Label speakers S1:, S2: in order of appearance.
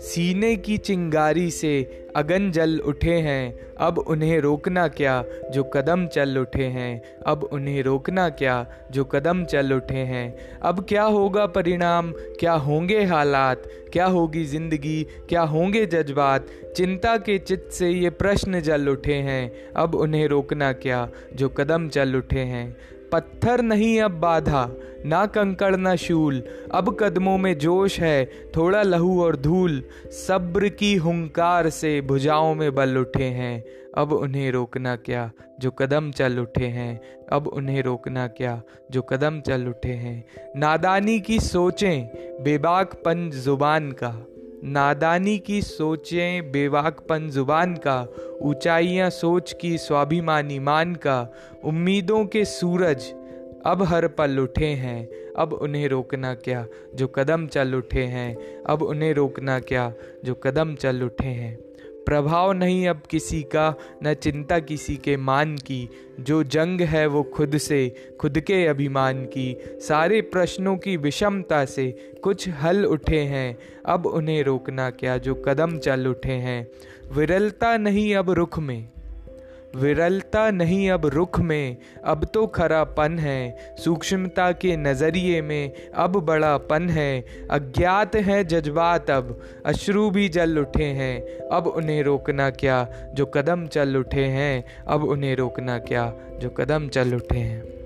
S1: सीने की चिंगारी से अगन जल उठे हैं, अब उन्हें रोकना क्या जो कदम चल उठे हैं? अब उन्हें रोकना क्या जो कदम चल उठे हैं? अब क्या होगा परिणाम? क्या होंगे हालात? क्या होगी ज़िंदगी? क्या होंगे जज्बात? चिंता के चित्त से ये प्रश्न जल उठे हैं, अब उन्हें रोकना क्या जो कदम चल उठे हैं? पत्थर नहीं अब बाधा, ना कंकड़, ना शूल। अब कदमों में जोश है, थोड़ा लहू और धूल। सब्र की हुंकार से भुजाओं में बल उठे हैं। अब उन्हें रोकना क्या, जो कदम चल उठे हैं? अब उन्हें रोकना क्या, जो कदम चल उठे हैं? नादानी की सोचें बेबाकपन ज़ुबान का। नादानी की सोचें, बेवाकपन ज़ुबान का, ऊंचाइयाँ सोच की, स्वाभिमानी मान का, उम्मीदों के सूरज, अब हर पल उठे हैं, अब उन्हें रोकना क्या, जो कदम चल उठे हैं, अब उन्हें रोकना क्या, जो कदम चल उठे हैं। प्रभाव नहीं अब किसी का, न चिंता किसी के मान की। जो जंग है वो खुद से, खुद के अभिमान की। सारे प्रश्नों की विषमता से कुछ हल उठे हैं। अब उन्हें रोकना क्या, जो कदम चल उठे हैं। विरलता नहीं अब रुख में। विरलता नहीं अब रुख में, अब तो खरापन है। सूक्ष्मता के नज़रिए में अब बड़ा पन है। अज्ञात है जज्बात अब, अश्रु भी जल उठे हैं। अब उन्हें रोकना क्या जो कदम चल उठे हैं? अब उन्हें रोकना क्या जो कदम चल उठे हैं?